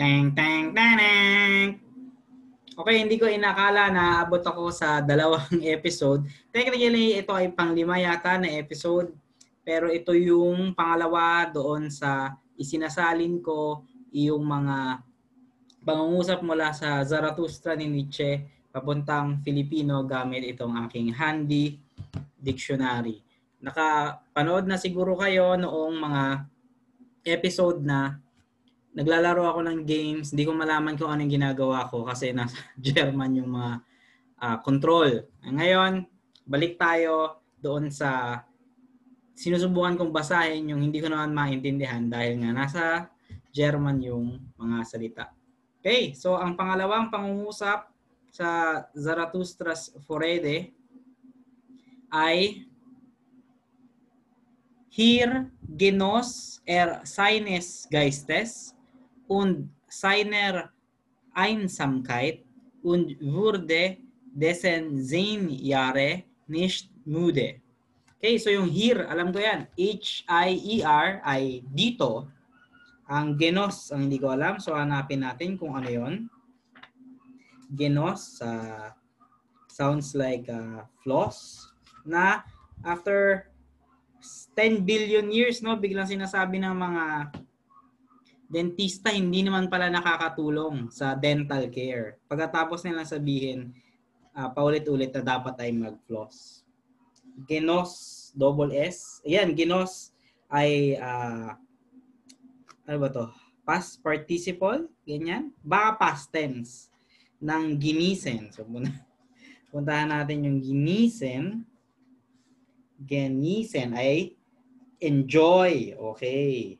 Tang, tang, tang, Okay, hindi ko inakala na abot ako sa dalawang episode. Technically, ito ay panglima yata na episode. Pero ito yung pangalawa doon sa isinasalin ko yung mga pangungusap mula sa Zarathustra ni Nietzsche papuntang Filipino gamit itong aking handy dictionary. Nakapanood na siguro kayo noong mga episode na naglalaro ako ng games, hindi ko malaman kung anong ginagawa ko kasi nasa German yung mga uh, control. Ngayon, balik tayo doon sa sinusubukan kong basahin yung hindi ko naman maintindihan dahil nga nasa German yung mga salita. Okay, so ang pangalawang pangungusap sa Zarathustra's Forede ay Hier genos er seines Geistes und seiner Einsamkeit und wurde dessen zehn Jahre nicht müde. Okay, so yung here, alam ko yan. H-I-E-R ay dito. Ang genos, ang hindi ko alam. So hanapin natin kung ano yon. Genos, uh, sounds like uh, floss. Na after 10 billion years, no, biglang sinasabi ng mga dentista hindi naman pala nakakatulong sa dental care. Pagkatapos nila sabihin, uh, paulit-ulit na dapat ay mag-floss. Genos, double S. Ayan, genos ay, uh, ano ba to? Past participle, ganyan. Baka past tense ng ginisen. So, muna, puntahan natin yung ginisen. Genisen ay enjoy. Okay.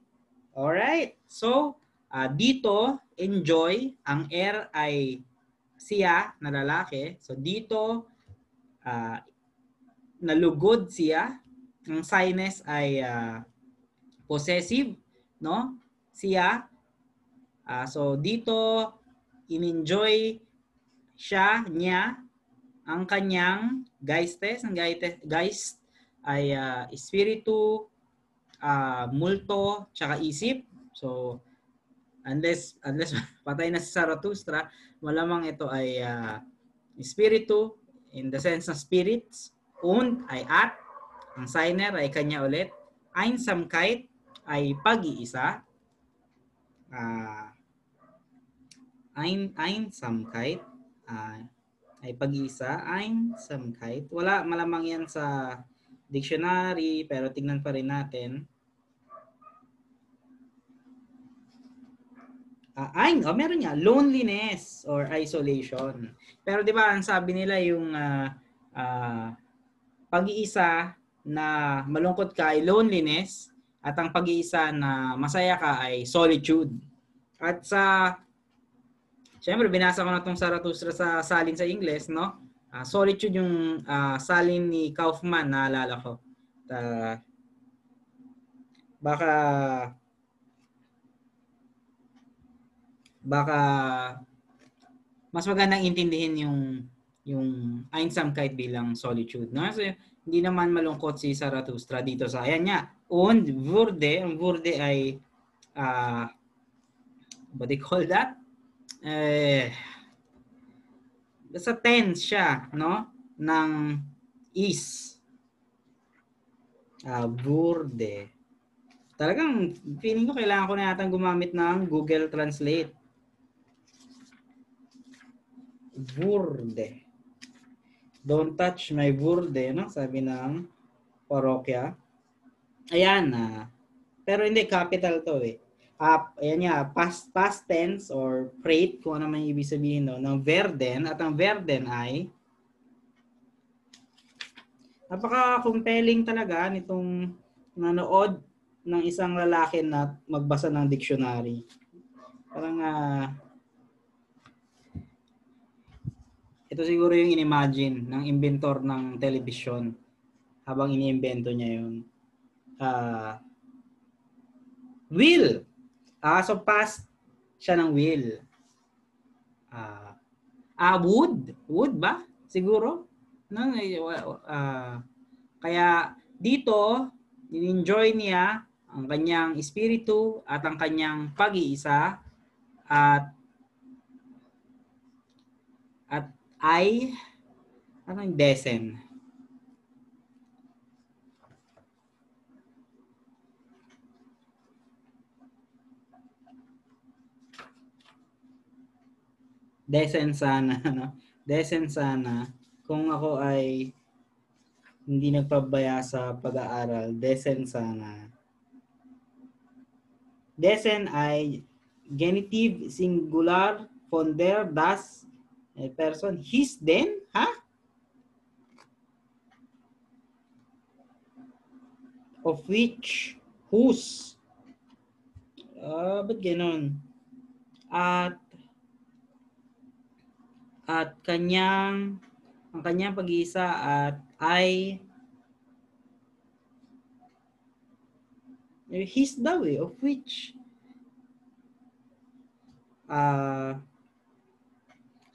Alright. So, uh, dito, enjoy. Ang R ay siya na lalaki. So, dito, uh, nalugod siya. Ang sinus ay uh, possessive, no? Siya. Uh, so, dito, in-enjoy siya, niya, ang kanyang geistes, ang geist ay uh, espiritu, uh, multo, tsaka isip. So, unless unless patay na si Zarathustra, malamang ito ay uh, espiritu in the sense ng spirits. Und ay at, ang signer ay kanya ulit. Einsamkeit ay pag-iisa. Uh, ein, Einsamkeit uh, ay pag-iisa. Einsamkeit. Wala, malamang yan sa dictionary, pero tingnan pa rin natin. Uh, ay, oh, meron niya, loneliness or isolation. Pero di ba, ang sabi nila yung uh, uh, pag-iisa na malungkot ka ay loneliness at ang pag-iisa na masaya ka ay solitude. At sa, syempre binasa ko na itong Zarathustra sa salin sa Ingles, no? Uh, solitude yung uh, salin ni Kaufman, naalala ko. Uh, baka baka mas magandang intindihin yung yung Einsamkeit bilang solitude. No? So, hindi naman malungkot si Zarathustra dito sa ayan niya. Und wurde, ang wurde ay uh, what they call that? Eh, sa tense siya, no? Ng is. Uh, burde. Talagang feeling ko kailangan ko na yata gumamit ng Google Translate. Burde. Don't touch my burde, no? Sabi ng parokya. Ayan na. Uh, pero hindi capital to eh uh, ayan nga, past, past tense or freight, kung ano man ibig sabihin no, ng Verden. At ang Verden ay napaka-compelling talaga nitong nanood ng isang lalaki na magbasa ng dictionary. Parang uh, ito siguro yung inimagine ng inventor ng television habang iniimbento niya yun. Uh, will Ah, so past siya ng will. Ah, uh, would, would ba? Siguro. No, uh, kaya dito in-enjoy niya ang kanyang espiritu at ang kanyang pag-iisa at I ano yung desen? Desen sana, no? Desen sana kung ako ay hindi nagpabaya sa pag-aaral, desen sana. Desen ay genitive singular fonder das a person. His then ha? Of which whose? Uh, ba't ganon? At at kanyang ang kanyang pag-iisa at ay his daw eh, of which uh,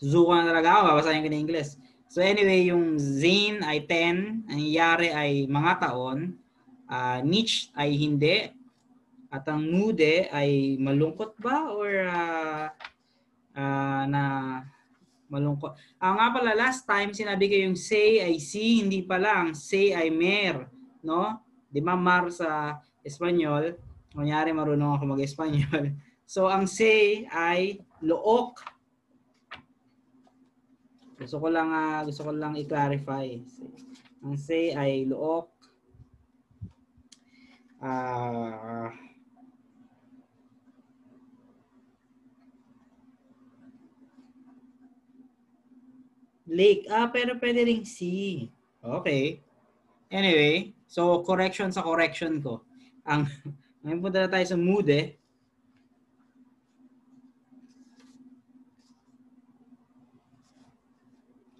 Zuko na talaga ako, babasahin ko na English. So anyway, yung Zane ay 10, ang Yare ay mga taon, uh, Nietzsche ay hindi, at ang Nude ay malungkot ba or uh, uh, na malungkot. Ah, nga pala, last time sinabi ko yung say ay si, hindi pa lang. Say ay mer. No? Di ba mar sa Espanyol? Kunyari marunong ako mag-Espanyol. So, ang say ay look. Gusto ko lang uh, gusto ko lang i-clarify. Ang say ay look. Ah uh, Lake. Ah, pero pwede ring C. Okay. Anyway, so correction sa correction ko. Ang ngayon punta na tayo sa mood eh.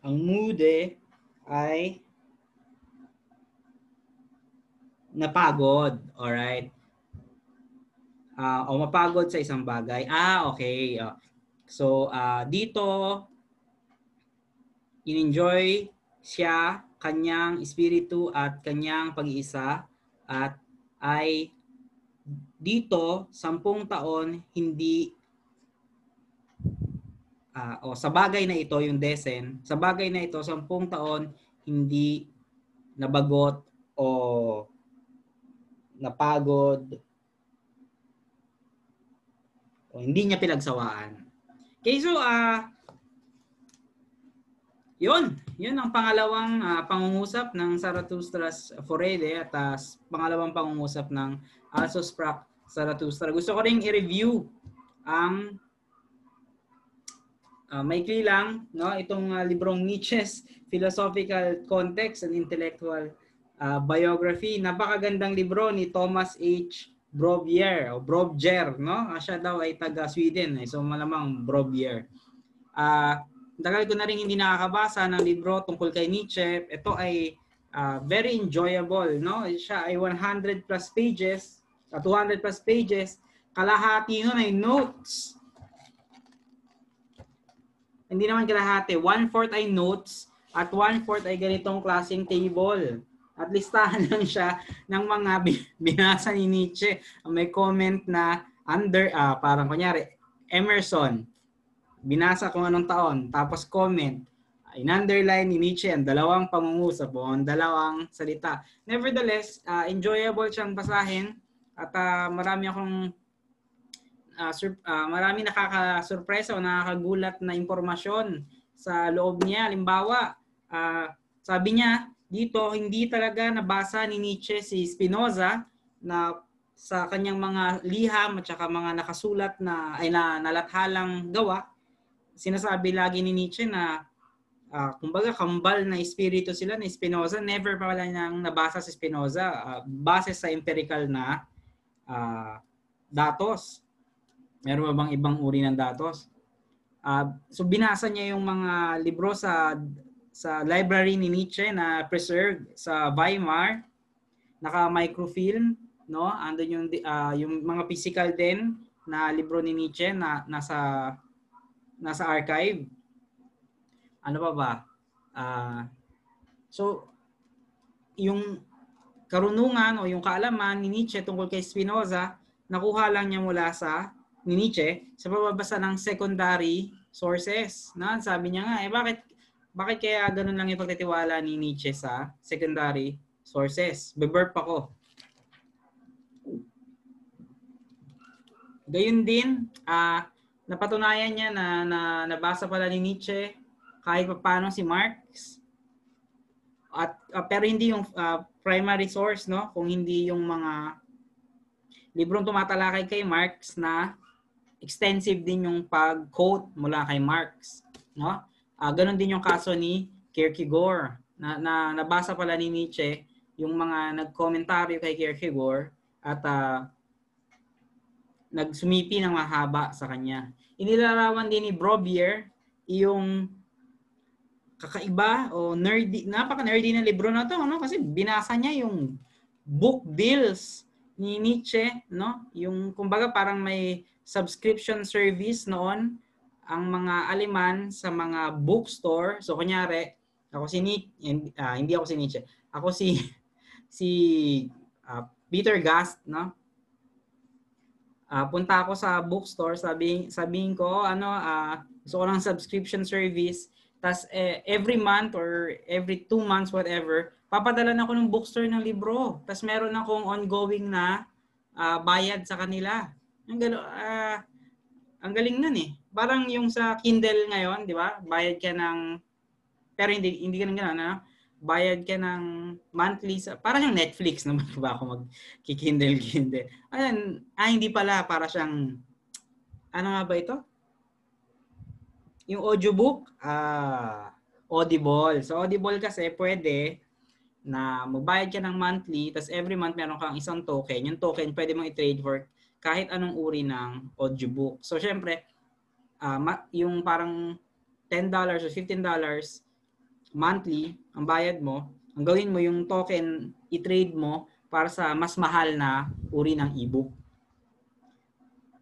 Ang mood eh ay napagod. Alright? Uh, o mapagod sa isang bagay. Ah, okay. Uh, so, uh, dito, in-enjoy siya, kanyang espiritu at kanyang pag-iisa at ay dito, sampung taon, hindi uh, o sa bagay na ito, yung desen, sa bagay na ito, sampung taon, hindi nabagot o napagod o hindi niya pinagsawaan. Okay, so uh, yun, yun ang pangalawang uh, pangungusap ng Zarathustra's Forede at uh, pangalawang pangungusap ng Alsos Prak Zarathustra. Gusto ko ring i-review ang uh, maikli lang no itong uh, librong Nietzsche's Philosophical Context and Intellectual uh, Biography. Napakagandang libro ni Thomas H. Brobier o Brobjer, no? Uh, siya daw ay taga Sweden, eh. so malamang Brobier. Uh, tagal ko na rin hindi nakakabasa ng libro tungkol kay Nietzsche. Ito ay uh, very enjoyable, no? Siya ay 100 plus pages, uh, 200 plus pages. Kalahati nun ay notes. Hindi naman kalahati. One-fourth ay notes at one-fourth ay ganitong klaseng table. At listahan lang siya ng mga binasa ni Nietzsche. May comment na under, uh, parang kunyari, Emerson, binasa kung anong taon, tapos comment, in-underline ni Nietzsche ang dalawang pangungusap o ang dalawang salita. Nevertheless, uh, enjoyable siyang basahin at uh, marami akong uh, sur- uh, marami nakaka-surpresa o nakakagulat na impormasyon sa loob niya. Halimbawa, uh, sabi niya dito, hindi talaga nabasa ni Nietzsche si Spinoza na sa kanyang mga liham at saka mga nakasulat na ay na nalathalang gawa sinasabi lagi ni Nietzsche na uh, kumbaga kambal na espiritu sila ni Spinoza. Never pa wala nang nabasa si Spinoza uh, base sa empirical na uh, datos. Meron ba bang ibang uri ng datos? Uh, so binasa niya yung mga libro sa sa library ni Nietzsche na preserved sa Weimar, naka microfilm, no? Andun yung uh, yung mga physical din na libro ni Nietzsche na nasa nasa archive. Ano pa ba? Uh, so, yung karunungan o yung kaalaman ni Nietzsche tungkol kay Spinoza, nakuha lang niya mula sa ni Nietzsche sa pagbabasa ng secondary sources. Na sabi niya nga, eh bakit bakit kaya ganun lang yung pagtitiwala ni Nietzsche sa secondary sources? Beburp ako. Gayun din, ah uh, napatunayan niya na, na nabasa pala ni Nietzsche kahit pa paano si Marx. At uh, pero hindi yung uh, primary source no, kung hindi yung mga librong tumatalakay kay Marx na extensive din yung pag-quote mula kay Marx, no? Uh, ganun din yung kaso ni Kierkegaard na, na nabasa pala ni Nietzsche yung mga nagkomentaryo kay Kierkegaard at uh, nagsumipi ng mahaba sa kanya. Inilarawan din ni Brobier yung kakaiba o nerdy, napaka-nerdy na libro na to, no? Kasi binasa niya yung book deals ni Nietzsche, no? Yung kumbaga parang may subscription service noon ang mga Aleman sa mga bookstore. So kunyari, ako si Nietzsche, uh, hindi ako si Nietzsche. Ako si si uh, Peter Gast, no? Uh, punta ako sa bookstore, sabihin sabihin ko ano, uh, gusto ko subscription service. tas eh, every month or every two months, whatever, papadala na ako ng bookstore ng libro. tas meron akong ongoing na uh, bayad sa kanila. Ang galo, uh, ang galing nun eh. Parang yung sa Kindle ngayon, di ba? Bayad ka ng, pero hindi, hindi ganun gano'n, ano? Bayad ka ng monthly, sa, parang yung Netflix naman ba ako mag-Kindle, Kindle. Ayun, ah, hindi pala, para siyang, ano nga ba ito? Yung audiobook, ah, Audible. So Audible kasi pwede na magbayad ka ng monthly, tapos every month meron kang isang token. Yung token pwede mong i-trade for kahit anong uri ng audiobook. So, syempre, uh, yung parang $10 or $15 monthly ang bayad mo, ang gawin mo yung token, i-trade mo para sa mas mahal na uri ng ebook.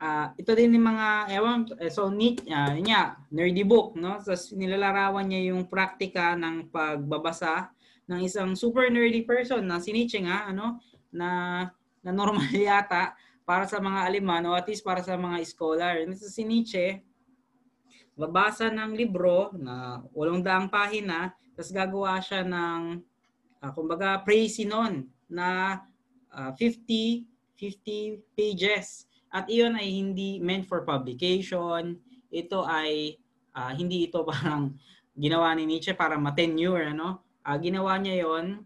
Uh, ito din yung mga, ewan, eh, so neat, uh, niya, nerdy book, no? So, nilalarawan niya yung praktika ng pagbabasa ng isang super nerdy person na si Nietzsche nga, ano, na, na normal yata, para sa mga Aleman o at least para sa mga scholar. Nito si Nietzsche, babasa ng libro na walong daang pahina, tapos gagawa siya ng, uh, kumbaga, praisinon na uh, 50, 50 pages. At iyon ay hindi meant for publication. Ito ay, uh, hindi ito parang ginawa ni Nietzsche para ma-tenure, ano? Uh, ginawa niya yon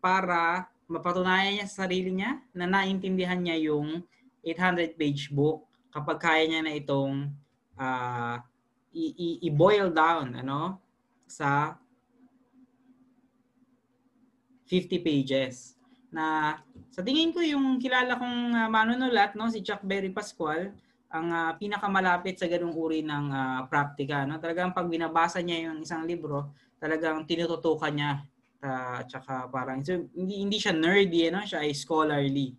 para mapatunayan niya sa sarili niya na naintindihan niya yung 800-page book kapag kaya niya na itong uh, i-boil down ano sa 50 pages. Na sa tingin ko yung kilala kong uh, manunulat no si Chuck Berry Pascual ang uh, pinakamalapit sa ganung uri ng uh, praktika no. Talagang pag binabasa niya yung isang libro talagang tinututukan niya uh, tsaka parang so, hindi hindi siya nerdy no siya ay scholarly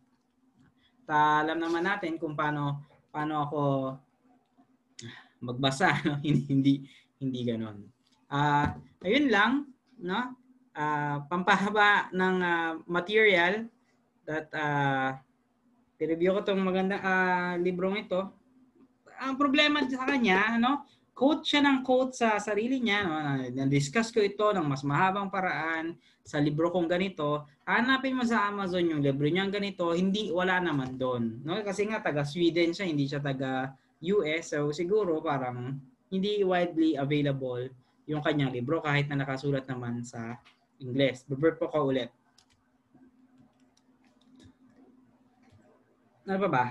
ta, alam naman natin kung paano paano ako magbasa no? hindi hindi hindi ganoon. Ah, uh, ayun lang, no? Uh, pampahaba ng uh, material that uh, review ko tong maganda uh, librong ito. Ang problema sa kanya, no? Quote siya ng quote sa sarili niya? Na-discuss ko ito ng mas mahabang paraan sa libro kong ganito, hanapin mo sa Amazon yung libro niya ganito, hindi wala naman doon. No? Kasi nga taga Sweden siya, hindi siya taga US. So siguro parang hindi widely available yung kanyang libro kahit na nakasulat naman sa Ingles. Babert po ko ulit. Ano pa ba?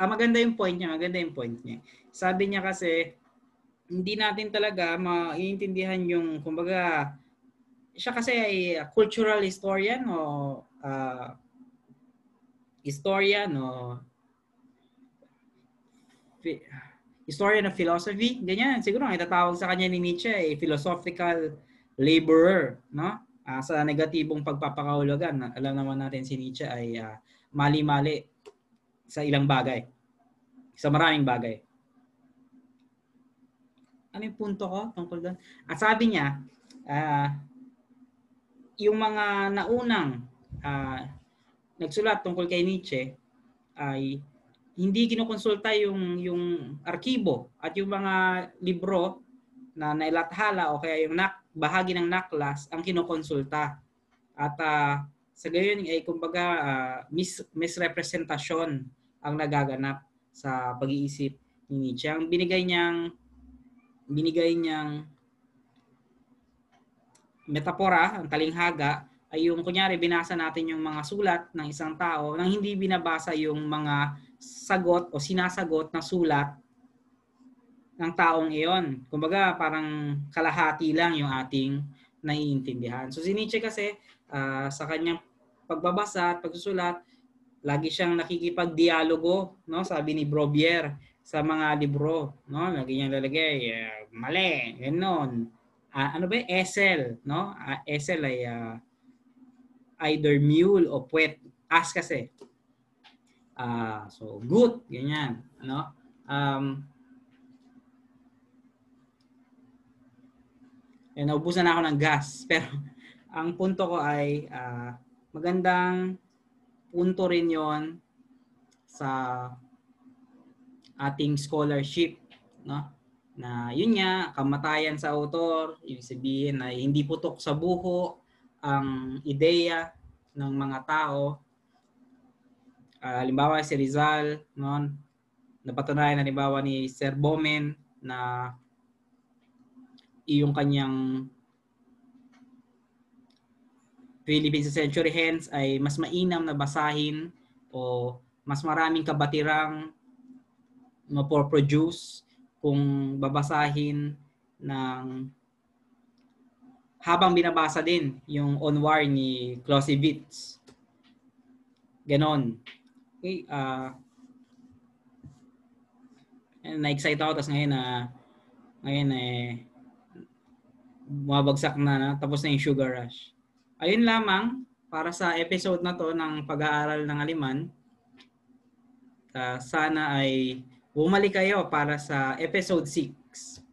Ah, maganda yung point niya. Maganda yung point niya. Sabi niya kasi, hindi natin talaga maiintindihan yung kumbaga siya kasi ay cultural historian o uh, historian o historian of philosophy ganyan siguro ang itatawag sa kanya ni Nietzsche ay philosophical laborer no uh, sa negatibong pagpapakahulugan alam naman natin si Nietzsche ay uh, mali-mali sa ilang bagay sa maraming bagay ano yung punto ko tungkol doon? At sabi niya, uh, yung mga naunang uh, nagsulat tungkol kay Nietzsche, ay hindi kinukonsulta yung yung arkibo at yung mga libro na nailathala o kaya yung nak, bahagi ng naklas ang kinukonsulta. At uh, sa gayon ay kumbaga uh, mis, misrepresentasyon ang nagaganap sa pag-iisip ni Nietzsche. Ang binigay niyang binigay niyang metapora, ang talinghaga, ay yung kunyari binasa natin yung mga sulat ng isang tao nang hindi binabasa yung mga sagot o sinasagot na sulat ng taong iyon. Kumbaga parang kalahati lang yung ating naiintindihan. So si Nietzsche kasi uh, sa kanyang pagbabasa at pagsusulat, lagi siyang nakikipagdialogo, no? Sabi ni Brobier sa mga libro, no? Lagi niyang lalagay, uh, mali, ganon. Uh, ano ba? Esel, no? Uh, esel ay uh, either mule o puwet. As kasi. Uh, so, good. Ganyan. Ano? Um, eh, naubusan na ako ng gas. Pero, ang punto ko ay uh, magandang punto rin yon sa ating scholarship. No? Na yun nga, kamatayan sa author, ibig sabihin ay hindi putok sa buho, ang ideya ng mga tao. Uh, halimbawa si Rizal, noon, napatunayan na halimbawa ni Sir Bomen na iyong kanyang Philippine Century Hens ay mas mainam na basahin o mas maraming kabatirang mapoproduce kung babasahin ng habang binabasa din yung On War ni Clausewitz. Ganon. Okay, uh, na-excite ako tapos ngayon na uh, ngayon eh bumabagsak na, na tapos na yung sugar rush. Ayun lamang para sa episode na to ng pag-aaral ng Aliman. Uh, sana ay bumalik kayo para sa episode 6